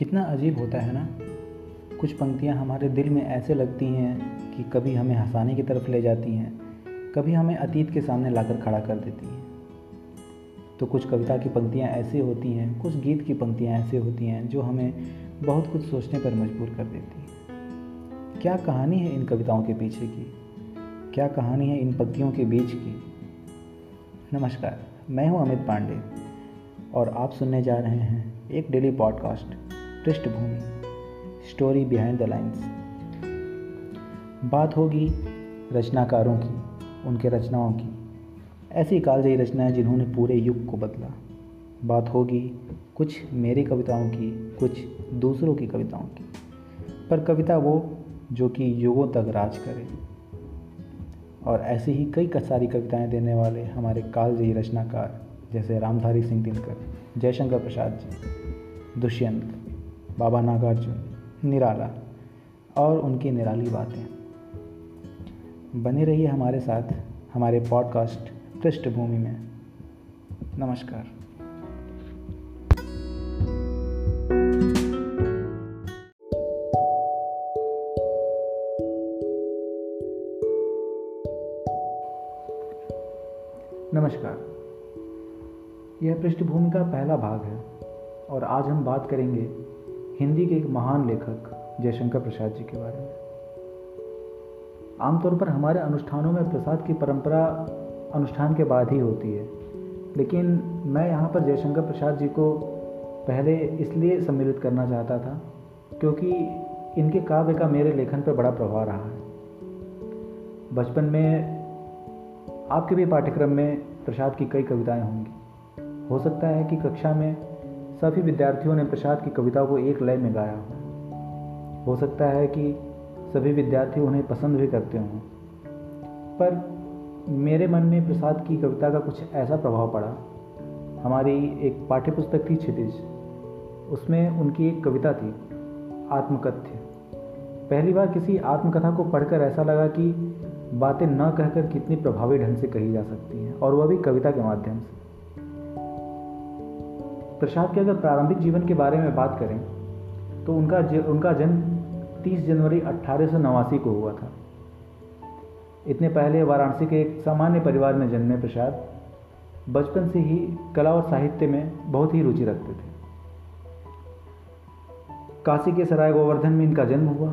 कितना अजीब होता है ना? कुछ पंक्तियाँ हमारे दिल में ऐसे लगती हैं कि कभी हमें हंसाने की तरफ़ ले जाती हैं, कभी हमें अतीत के सामने लाकर खड़ा कर देती हैं। तो कुछ कविता की पंक्तियाँ ऐसी होती हैं, कुछ गीत की पंक्तियाँ ऐसे होती हैं, जो हमें बहुत कुछ सोचने पर मजबूर कर देती हैं। क्या कहानी है इन कविताओं के पीछे की? क्या कहानी है इन पंक्तियों के बीच की? नमस्कार, मैं हूँ अमित पांडे और आप सुनने जा रहे हैं एक डेली पॉडकास्ट। पृष्ठभूमि स्टोरी बिहाइंड द लाइंस बात होगी रचनाकारों की, उनके रचनाओं की। ऐसी कालजयी रचनाएँ जिन्होंने पूरे युग को बदला। बात होगी कुछ मेरी कविताओं की, कुछ दूसरों की कविताओं की। पर कविता वो जो कि युगों तक राज करे। और ऐसी ही कई सारी कविताएँ देने वाले हमारे कालजयी रचनाकार, जैसे रामधारी सिंह दिनकर, जयशंकर प्रसाद जी, दुष्यंत। बाबा नागार्जुन, निराला और उनकी निराली बातें। बने रहिए हमारे साथ, हमारे पॉडकास्ट पृष्ठभूमि में। नमस्कार। नमस्कार। यह पृष्ठभूमि का पहला भाग है और आज हम बात करेंगे हिंदी के एक महान लेखक जयशंकर प्रसाद जी के बारे में। आमतौर पर हमारे अनुष्ठानों में प्रसाद की परंपरा अनुष्ठान के बाद ही होती है, लेकिन मैं यहाँ पर जयशंकर प्रसाद जी को पहले इसलिए सम्मिलित करना चाहता था क्योंकि इनके काव्य का मेरे लेखन पर बड़ा प्रभाव रहा है। बचपन में आपके भी पाठ्यक्रम में प्रसाद की कई कविताएँ होंगी। हो सकता है कि कक्षा में सभी विद्यार्थियों ने प्रसाद की कविता को एक लय में गाया हो। हो सकता है कि सभी विद्यार्थी उन्हें पसंद भी करते हों। पर मेरे मन में प्रसाद की कविता का कुछ ऐसा प्रभाव पड़ा। हमारी एक पाठ्यपुस्तक थी क्षितिज। उसमें उनकी एक कविता थी, आत्मकथ्य। पहली बार किसी आत्मकथा को पढ़कर ऐसा लगा कि बातें न कहकर कितनी प्रभावी ढंग से कही जा सकती हैं, और वह भी कविता के माध्यम से। प्रसाद के अगर प्रारंभिक जीवन के बारे में बात करें तो उनका उनका जन्म 30 जनवरी अट्ठारह को हुआ था। इतने पहले वाराणसी के एक सामान्य परिवार में जन्मे प्रसाद। बचपन से ही कला और साहित्य में बहुत ही रुचि रखते थे। काशी के सराय गोवर्धन में इनका जन्म हुआ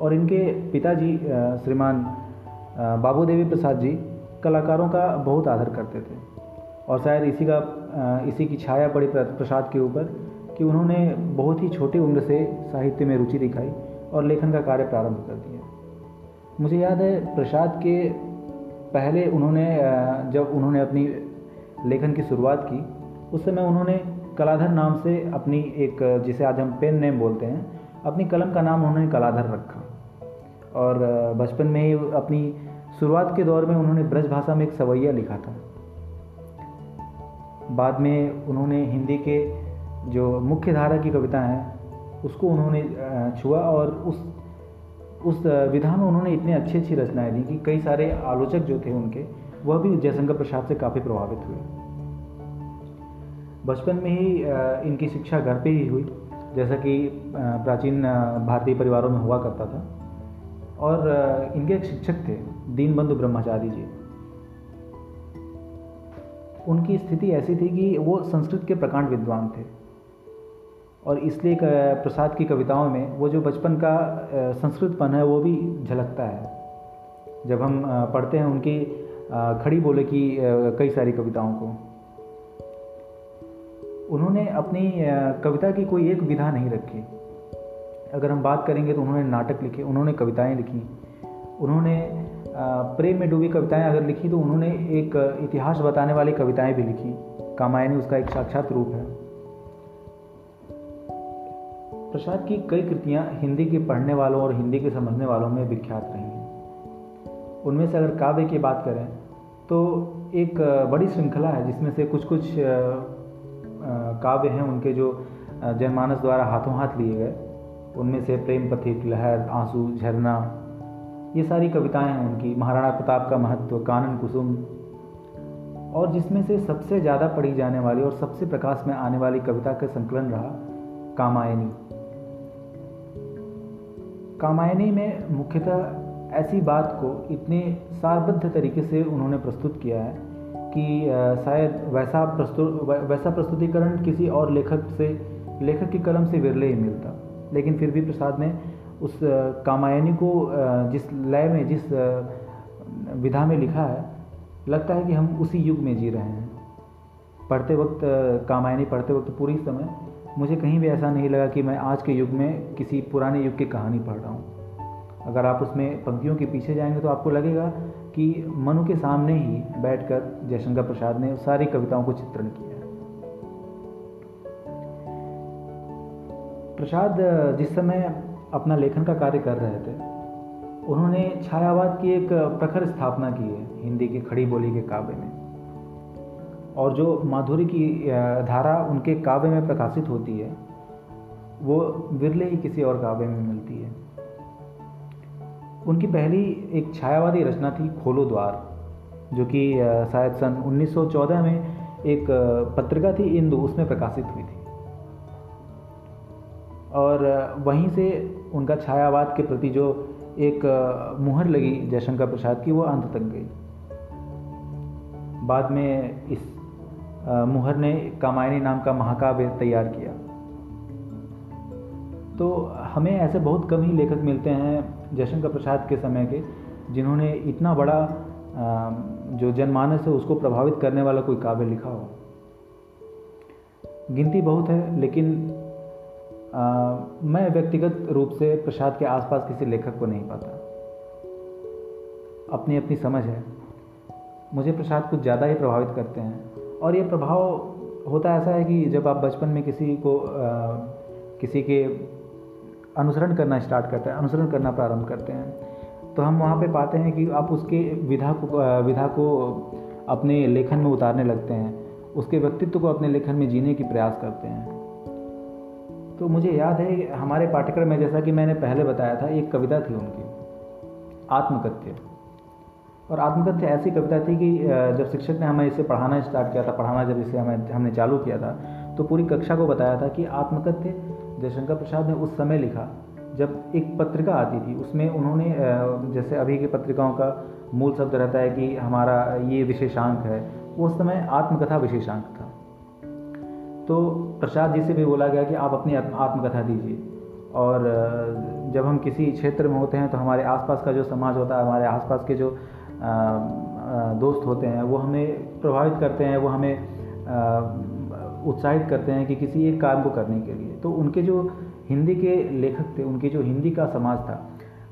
और इनके पिताजी श्रीमान बाबू देवी प्रसाद जी कलाकारों का बहुत आदर करते थे। और शायद इसी का इसी की छाया पड़ी प्रसाद के ऊपर कि उन्होंने बहुत ही छोटी उम्र से साहित्य में रुचि दिखाई और लेखन का कार्य प्रारंभ कर दिया। मुझे याद है, प्रसाद के पहले उन्होंने जब उन्होंने अपनी लेखन की शुरुआत की, उस समय उन्होंने कलाधर नाम से अपनी एक, जिसे आज हम पेन नेम बोलते हैं, अपनी कलम का नाम उन्होंने कलाधर रखा। और बचपन में ही अपनी शुरुआत के दौर में उन्होंने ब्रज भाषा में एक सवैया लिखा था। बाद में उन्होंने हिंदी के जो मुख्य धारा की कविता हैं, उसको उन्होंने छुआ और उस उस विधा में उन्होंने इतनी अच्छी अच्छी रचनाएँ दी कि कई सारे आलोचक जो थे उनके, वह भी जयशंकर प्रसाद से काफ़ी प्रभावित हुए। बचपन में ही इनकी शिक्षा घर पे ही हुई, जैसा कि प्राचीन भारतीय परिवारों में हुआ करता था। और इनके एक शिक्षक थे, दीनबंधु ब्रह्मचारी जी। उनकी स्थिति ऐसी थी कि वो संस्कृत के प्रकांड विद्वान थे। और इसलिए प्रसाद की कविताओं में वो जो बचपन का संस्कृतपन है, वो भी झलकता है। जब हम पढ़ते हैं उनकी खड़ी बोले की कई सारी कविताओं को। उन्होंने अपनी कविता की कोई एक विधा नहीं रखी। अगर हम बात करेंगे तो उन्होंने नाटक लिखे, उन्होंने कविताएँ लिखी, उन्होंने प्रेम में डूबी कविताएँ अगर लिखी तो उन्होंने एक इतिहास बताने वाली कविताएँ भी लिखी। कामायनी उसका एक साक्षात रूप है। प्रसाद की कई कृतियाँ हिंदी के पढ़ने वालों और हिंदी के समझने वालों में विख्यात रही हैं। उनमें से अगर काव्य की बात करें तो एक बड़ी श्रृंखला है जिसमें से कुछ कुछ काव्य हैं उनके जो जनमानस द्वारा हाथों हाथ लिए गए। उनमें से प्रेम पथिक, लहर, आँसू, झरना ये सारी कविताएँ हैं उनकी। महाराणा प्रताप का महत्व, कानन, कुसुम। और जिसमें से सबसे ज़्यादा पढ़ी जाने वाली और सबसे प्रकाश में आने वाली कविता का संकलन रहा, कामायनी। कामायनी में मुख्यतः ऐसी बात को इतने सारबद्ध तरीके से उन्होंने प्रस्तुत किया है कि शायद वैसा प्रस्तुत वैसा प्रस्तुतिकरण किसी और लेखक से, लेखक की कलम से विरले ही मिलता। लेकिन फिर भी प्रसाद ने उस कामायनी को जिस लय में, जिस विधा में लिखा है, लगता है कि हम उसी युग में जी रहे हैं। पढ़ते वक्त कामायनी पढ़ते वक्त पूरी समय, मुझे कहीं भी ऐसा नहीं लगा कि मैं आज के युग में किसी पुराने युग की कहानी पढ़ रहा हूँ। अगर आप उसमें पंक्तियों के पीछे जाएँगे तो आपको लगेगा कि मनु के सामने ही बैठकर जयशंकर प्रसाद ने सारी कविताओं को चित्रण किया प्रसाद जिस समय अपना लेखन का कार्य कर रहे थे। उन्होंने छायावाद की एक प्रखर स्थापना की है, हिंदी की खड़ी बोली के काव्य में। और जो माधुरी की धारा उनके काव्य में प्रकाशित होती है, वो विरले ही किसी और काव्य में मिलती है। उनकी पहली एक छायावादी रचना थी खोलो द्वार, जो कि शायद सन 1914 में एक पत्रिका थी, इंदु, उसमें प्रकाशित हुई थी। और वहीं से उनका छायावाद के प्रति जो एक मुहर लगी जयशंकर प्रसाद की, वो अंत तक गई। बाद में इस मुहर ने कामायनी नाम का महाकाव्य तैयार किया। तो हमें ऐसे बहुत कम ही लेखक मिलते हैं जयशंकर प्रसाद के समय के, जिन्होंने इतना बड़ा जो जनमानस है उसको प्रभावित करने वाला कोई काव्य लिखा हो। गिनती बहुत है, लेकिन मैं व्यक्तिगत रूप से प्रसाद के आसपास किसी लेखक को नहीं पाता। अपनी अपनी समझ है। मुझे प्रसाद कुछ ज़्यादा ही प्रभावित करते हैं। और ये प्रभाव होता ऐसा है कि जब आप बचपन में किसी को आ, किसी के अनुसरण करना स्टार्ट करते हैं अनुसरण करना प्रारंभ करते हैं तो हम वहाँ पे पाते हैं कि आप उसके विधा को विधा को अपने लेखन में उतारने लगते हैं। उसके व्यक्तित्व को अपने लेखन में जीने की प्रयास करते हैं। तो मुझे याद है हमारे पाठ्यक्रम में जैसा कि मैंने पहले बताया था, एक कविता थी उनकी, आत्मकथ्य। और आत्मकथ्य ऐसी कविता थी कि जब शिक्षक ने हमें इसे पढ़ाना स्टार्ट किया था, पढ़ाना जब इसे हमें, हमने चालू किया था तो पूरी कक्षा को बताया था कि आत्मकथ्य, जयशंकर प्रसाद ने उस समय लिखा, जब एक पत्रिका आती थी, उसमें उन्होंने जैसे अभी की पत्रिकाओं का मूल शब्द रहता है कि हमारा ये विशेषांक है, उस समय आत्मकथा विशेषांक। तो प्रसाद जी से भी बोला गया कि आप अपनी आत्मकथा दीजिए। और जब हम किसी क्षेत्र में होते हैं तो हमारे आसपास का जो समाज होता है, हमारे आसपास के जो दोस्त होते हैं, वो हमें प्रभावित करते हैं, वो हमें उत्साहित करते हैं कि किसी एक काम को करने के लिए। तो उनके जो हिंदी के लेखक थे, उनके जो हिंदी का समाज था,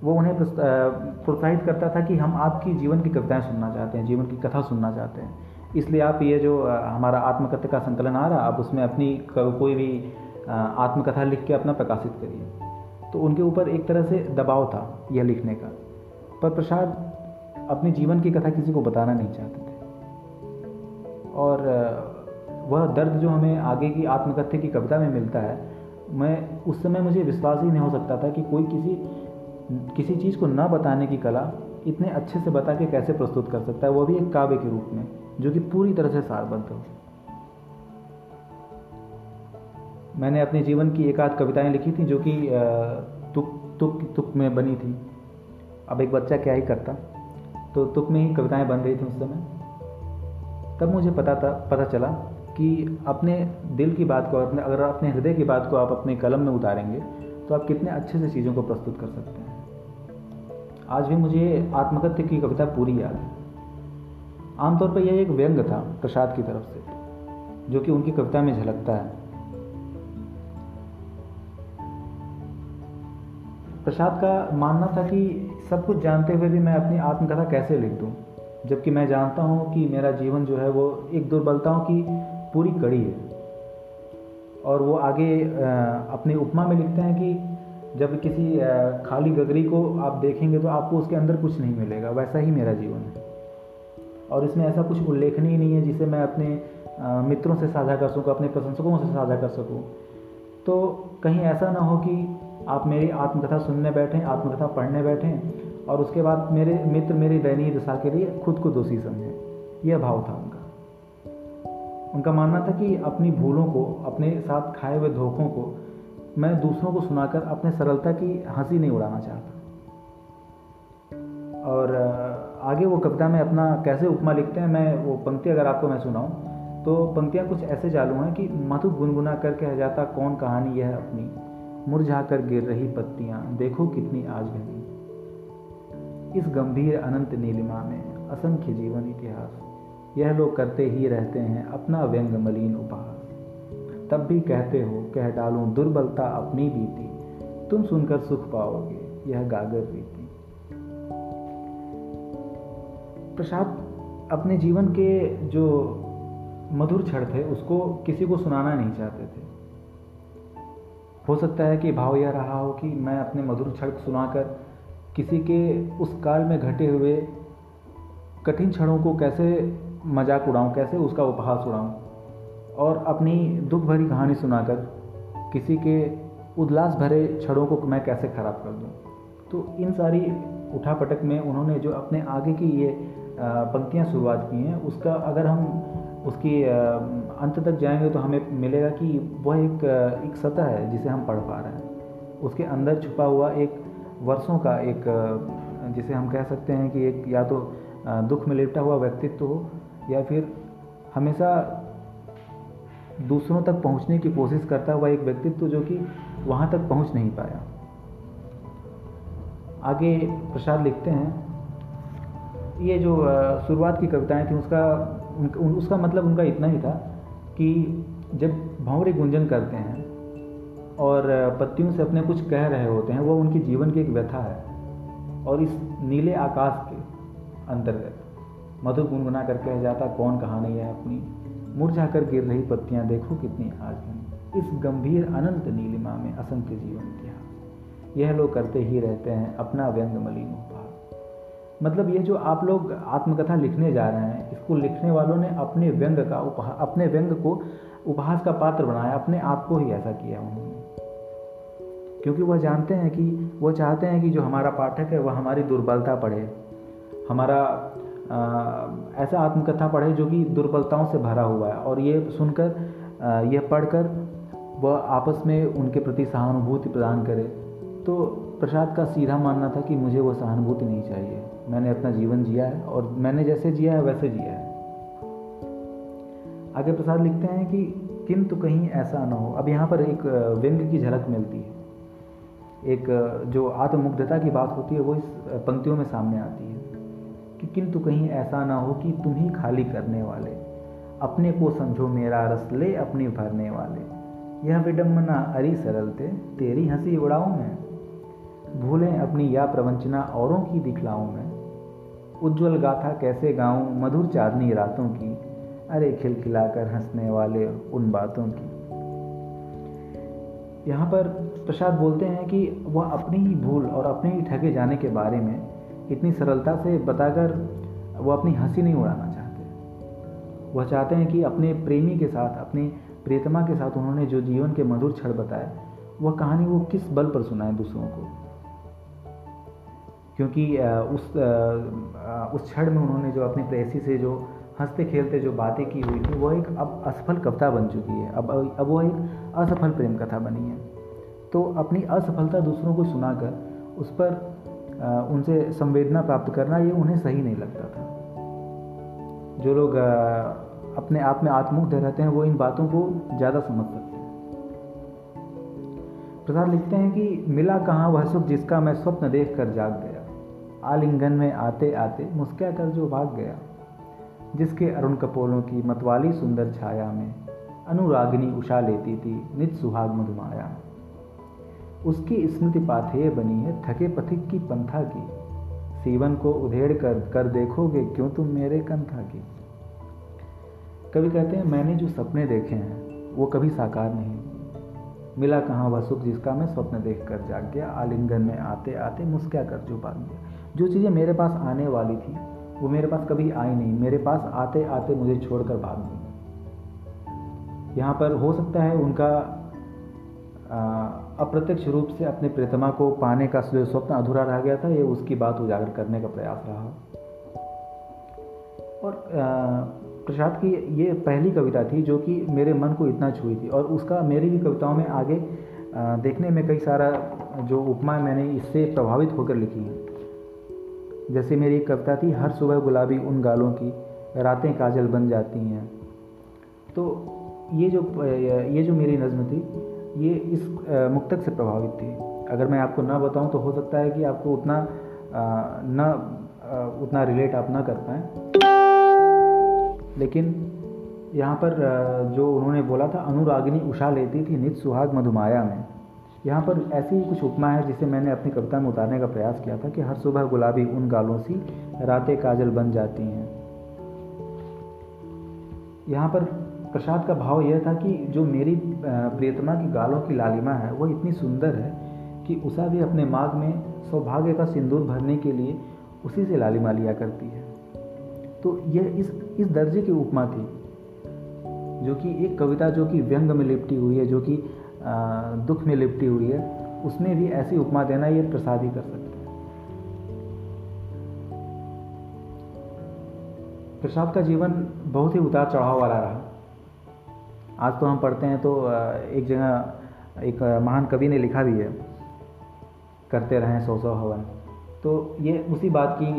वो उन्हें प्रोत्साहित करता था कि हम आपकी जीवन की कविताएँ सुनना चाहते हैं, जीवन की कथा सुनना चाहते हैं। इसलिए आप ये जो हमारा आत्मकथा का संकलन आ रहा, आप उसमें अपनी कोई भी आत्मकथा लिख के अपना प्रकाशित करिए। तो उनके ऊपर एक तरह से दबाव था यह लिखने का। पर प्रसाद अपने जीवन की कथा किसी को बताना नहीं चाहते थे। और वह दर्द जो हमें आगे की आत्मकथ्य की कविता में मिलता है, मैं, उस समय मुझे विश्वास ही नहीं हो सकता था कि कोई किसी किसी चीज़ को न बताने की कला इतने अच्छे से बता के कैसे प्रस्तुत कर सकता है, वो भी एक काव्य के रूप में। जो कि पूरी तरह से सारबद्ध हो। मैंने अपने जीवन की एक आध कविताएँ लिखी थी जो कि तुक तुक तुक में बनी थी। अब एक बच्चा क्या ही करता? तो तुक में ही कविताएँ बन रही थी उस समय। तब मुझे पता था, पता चला कि अपने दिल की बात को, अपने, अगर अपने हृदय की बात को आप अपने कलम में उतारेंगे तो आप कितने अच्छे से चीज़ों को प्रस्तुत कर सकते हैं। आज भी मुझे आत्मकथ्य की कविता पूरी याद है। आमतौर पर यह एक व्यंग था प्रसाद की तरफ़ से, जो कि उनकी कविता में झलकता है। प्रसाद का मानना था कि सब कुछ जानते हुए भी मैं अपनी आत्मकथा कैसे लिख दूँ, जबकि मैं जानता हूँ कि मेरा जीवन जो है वो एक दुर्बलताओं की पूरी कड़ी है। और वो आगे अपने उपमा में लिखते हैं कि जब किसी खाली गगरी को आप देखेंगे तो आपको उसके अंदर कुछ नहीं मिलेगा, वैसा ही मेरा जीवन है। और इसमें ऐसा कुछ उल्लेखनीय नहीं है जिसे मैं अपने मित्रों से साझा कर सकूँ, अपने प्रशंसकों से साझा कर सकूँ। तो कहीं ऐसा ना हो कि आप मेरी आत्मकथा सुनने बैठें, आत्मकथा पढ़ने बैठें और उसके बाद मेरे मित्र मेरी दयनीय दशा के लिए खुद को दोषी समझें। यह भाव था उनका। उनका मानना था कि अपनी भूलों को, अपने साथ खाए हुए धोखों को मैं दूसरों को सुनाकर अपने सरलता की हँसी नहीं उड़ाना चाहता। और आगे वो कविता में अपना कैसे उपमा लिखते हैं, मैं वो पंक्ति अगर आपको मैं सुनाऊँ तो पंक्तियाँ कुछ ऐसे चालू हैं कि मधु गुनगुना कर कह जाता कौन कहानी यह अपनी। मुरझा कर गिर रही पत्तियाँ, देखो कितनी आज घनी। इस गंभीर अनंत नीलिमा में असंख्य जीवन इतिहास, यह लोग करते ही रहते हैं अपना व्यंग मलिन उपहास। तब भी कहते हो, कह डालूं दुर्बलता अपनी बीती, तुम सुनकर सुख पाओगे, यह गागर रीति। प्रसाद अपने जीवन के जो मधुर क्षण थे, उसको किसी को सुनाना नहीं चाहते थे। हो सकता है कि भाव यह रहा हो कि मैं अपने मधुर क्षण सुनाकर किसी के उस काल में घटे हुए कठिन क्षणों को कैसे मज़ाक उड़ाऊं, कैसे उसका उपहास उड़ाऊं, और अपनी दुख भरी कहानी सुनाकर किसी के उल्लास भरे क्षणों को मैं कैसे खराब कर दूँ। तो इन सारी उठापटक में उन्होंने जो अपने आगे की ये पंक्तियाँ शुरुआत की हैं। उसका अगर हम उसकी अंत तक जाएँगे तो हमें मिलेगा कि वह एक एक सतह है जिसे हम पढ़ पा रहे हैं। उसके अंदर छुपा हुआ एक वर्षों का एक जिसे हम कह सकते हैं कि एक या तो दुख में लिपटा हुआ व्यक्तित्व हो या फिर हमेशा दूसरों तक पहुँचने की कोशिश करता हुआ एक व्यक्तित्व जो कि वहाँ तक पहुँच नहीं पाया। आगे प्रसाद लिखते हैं। ये जो शुरुआत की कविताएँ थी उसका उन, उसका मतलब उनका इतना ही था कि जब भंवरे गुंजन करते हैं और पत्तियों से अपने कुछ कह रहे होते हैं वो उनके जीवन की एक व्यथा है और इस नीले आकाश के अंतर्गत मधुर गुनगुना कर कह जाता कौन कहानी है अपनी? मुरझाकर गिर रही पत्तियाँ देखो कितनी आज इस गंभीर अनंत नीलिमा में असंख्य जीवन इतिहास। यह लोग करते ही रहते हैं अपना व्यंग मलिन। मतलब ये जो आप लोग आत्मकथा लिखने जा रहे हैं इसको लिखने वालों ने अपने व्यंग का उपहार अपने व्यंग को उपहास का पात्र बनाया अपने आप को ही ऐसा किया उन्होंने। क्योंकि वह जानते हैं कि वह चाहते हैं कि जो हमारा पाठक है वह हमारी दुर्बलता पढ़े। हमारा आ, ऐसा आत्मकथा पढ़े जो कि दुर्बलताओं से भरा हुआ है। और ये सुनकर यह पढ़कर वह आपस में उनके प्रति सहानुभूति प्रदान करे। तो प्रसाद का सीधा मानना था कि मुझे वो सहानुभूति नहीं चाहिए। मैंने अपना जीवन जिया है और मैंने जैसे जिया है, वैसे जिया है। आगे प्रसाद लिखते हैं कि, किंतु कहीं ऐसा ना हो। अब यहाँ पर एक व्यंग की झलक मिलती है। एक जो आत्ममुग्धता की बात होती है, वो इस पंक्तियों में सामने आती है कि, किंतु कहीं ऐसा ना हो कि तुम ही खाली करने वाले, अपने को समझो मेरा रस, ले अपनी भरने वाले। यह विडम्बना अरी सरलते तेरी हँसी उड़ाऊं मैं। भूलें अपनी या प्रवंचना औरों की दिखलाऊं मैं। उज्जवल गाथा कैसे गाऊं मधुर चांदनी रातों की। अरे खिलखिलाकर हंसने वाले उन बातों की। यहाँ पर प्रसाद बोलते हैं कि वह अपनी ही भूल और अपने ही ठगे जाने के बारे में इतनी सरलता से बताकर वह अपनी हँसी नहीं उड़ाना चाहते। वह चाहते हैं कि अपने प्रेमी के साथ, अपनी प्रियतमा के साथ उन्होंने जो जीवन के मधुर क्षण बताए, वह कहानी वो किस बल पर सुनाए दूसरों को। क्योंकि उस उस क्षण में उन्होंने जो अपनी प्रेसी से जो हँसते खेलते जो बातें की हुई थी वह एक अब असफल कविता बन चुकी है। अब अब वह एक असफल प्रेम कथा बनी है। तो अपनी असफलता दूसरों को सुनाकर, उस पर उनसे संवेदना प्राप्त करना, ये उन्हें सही नहीं लगता था। जो लोग अपने आप में आत्मुग्ध रहते हैं, वो इन बातों को ज़्यादा समझ सकते हैं। प्रसाद लिखते हैं कि, मिला कहाँ वह सुख जिसका मैं स्वप्न देख कर जाग गया? आलिंगन में आते आते मुस्क्या कर जो भाग गया, जिसके अरुण कपोलों की मतवाली सुंदर छाया में अनुरागिनी उषा लेती थी नित सुहाग मधुमाया। उसकी स्मृति पाथेय बनी है थके पथिक की पंथा की। सीवन को उधेड़ कर कर देखोगे क्यों तुम मेरे कंथा की? कभी कहते हैं, मैंने जो सपने देखे हैं, वो कभी साकार नहीं। मिला कहाँ वह सुख जिसका मैं स्वप्न देख कर जाग गया। आलिंगन में आते आते मुस्क्या कर जो भाग गया। जो चीज़ें मेरे पास आने वाली थी, वो मेरे पास कभी आई नहीं। मेरे पास आते आते मुझे छोड़कर भाग गई। यहाँ पर हो सकता है उनका अप्रत्यक्ष रूप से अपने प्रियतमा को पाने का जो स्वप्न अधूरा रह गया था, ये उसकी बात उजागर करने का प्रयास रहा। और प्रसाद की ये पहली कविता थी जो कि मेरे मन को इतना छुई थी और उसका मेरी भी कविताओं में आगे देखने में कई सारा जो उपमा मैंने इससे प्रभावित होकर लिखी हैं। जैसे मेरी कविता थी, हर सुबह गुलाबी उन गालों की रातें काजल बन जाती हैं। तो ये जो ये जो मेरी नज़म थी, ये इस मुक्तक से प्रभावित थी। अगर मैं आपको ना बताऊँ तो हो सकता है कि आपको उतना न उतना रिलेट आप ना कर पाएँ। लेकिन यहाँ पर जो उन्होंने बोला था अनुरागिनी उषा लेती थी नित सुहाग मधुमाया में। यहाँ पर ऐसी ही कुछ उपमा है जिसे मैंने अपनी कविता में उतारने का प्रयास किया था कि हर सुबह गुलाबी उन गालों सी रातें काजल बन जाती हैं। यहाँ पर प्रसाद का भाव यह था कि जो मेरी प्रियतमा की गालों की लालिमा है, वो इतनी सुंदर है कि उषा भी अपने माग में सौभाग्य का सिंदूर भरने के लिए उसी से लालिमा लिया करती है। तो यह इस इस दर्जे की उपमा थी, जो कि एक कविता जो कि व्यंग में लिपटी हुई है, जो कि दुख में लिपटी हुई है, उसमें भी ऐसी उपमा देना ये प्रसाद ही कर सकते हैं। प्रसाद का जीवन बहुत ही उतार चढ़ाव वाला रहा। आज तो हम पढ़ते हैं तो एक जगह, एक महान कवि ने लिखा भी है, करते रहें, सौ सौ हवन। तो ये उसी बात की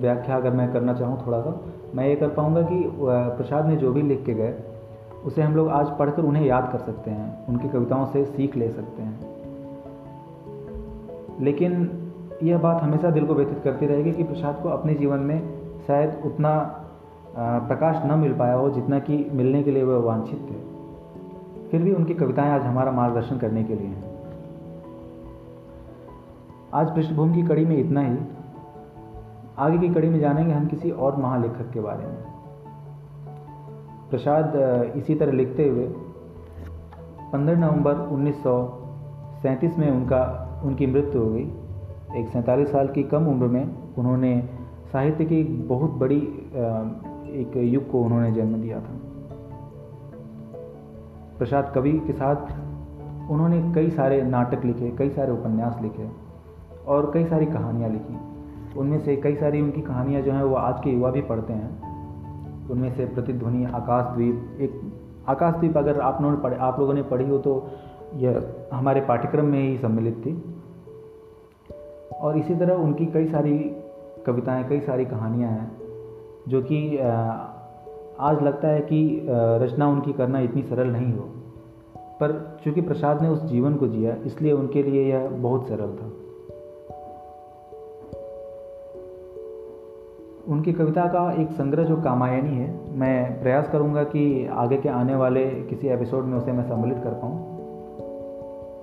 व्याख्या अगर मैं करना चाहूँ थोड़ा सा, मैं ये कर पाऊँगा कि प्रसाद ने जो भी लिख के गए उसे हम लोग आज पढ़कर उन्हें याद कर सकते हैं, उनकी कविताओं से सीख ले सकते हैं। लेकिन यह बात हमेशा दिल को व्यथित करती रहेगी कि प्रसाद को अपने जीवन में शायद उतना प्रकाश न मिल पाया हो जितना कि मिलने के लिए वह वांछित थे। फिर भी उनकी कविताएँ आज हमारा मार्गदर्शन करने के लिए हैं। आज पृष्ठभूमि की कड़ी में इतना ही। आगे की कड़ी में जानेंगे हम किसी और महालेखक के बारे में। प्रसाद इसी तरह लिखते हुए 15 नवंबर उन्नीस सौ सैंतीस में उनका, उनकी मृत्यु हो गई। एक सैंतालीस साल की कम उम्र में उन्होंने साहित्य की बहुत बड़ी एक युग को उन्होंने जन्म दिया था। प्रसाद कवि के साथ उन्होंने कई सारे नाटक लिखे, कई सारे उपन्यास लिखे और कई सारी कहानियाँ लिखी। उनमें से कई सारी उनकी कहानियाँ जो हैं वो आज के युवा भी पढ़ते हैं। उनमें से प्रतिध्वनि आकाशद्वीप एक आकाशद्वीप अगर आप लोगों ने पढ़े, आप लोगों ने पढ़ी हो तो यह हमारे पाठ्यक्रम में ही सम्मिलित थी। और इसी तरह उनकी कई सारी कविताएँ, कई सारी कहानियाँ हैं, जो कि आज लगता है कि रचना उनकी करना इतनी सरल नहीं हो। पर चूँकि प्रसाद ने उस जीवन को जिया, इसलिए उनके लिए यह बहुत सरल था। उनकी कविता का एक संग्रह जो कामायनी है, मैं प्रयास करूँगा कि आगे के आने वाले किसी एपिसोड में उसे मैं सम्मिलित कर पाऊँ।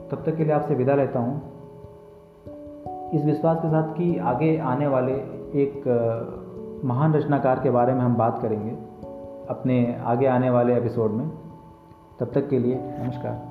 तब तक के लिए आपसे विदा लेता हूँ। इस विश्वास के साथ कि आगे आने वाले एक महान रचनाकार के बारे में हम बात करेंगे अपने आगे आने वाले एपिसोड में। तब तक के लिए नमस्कार।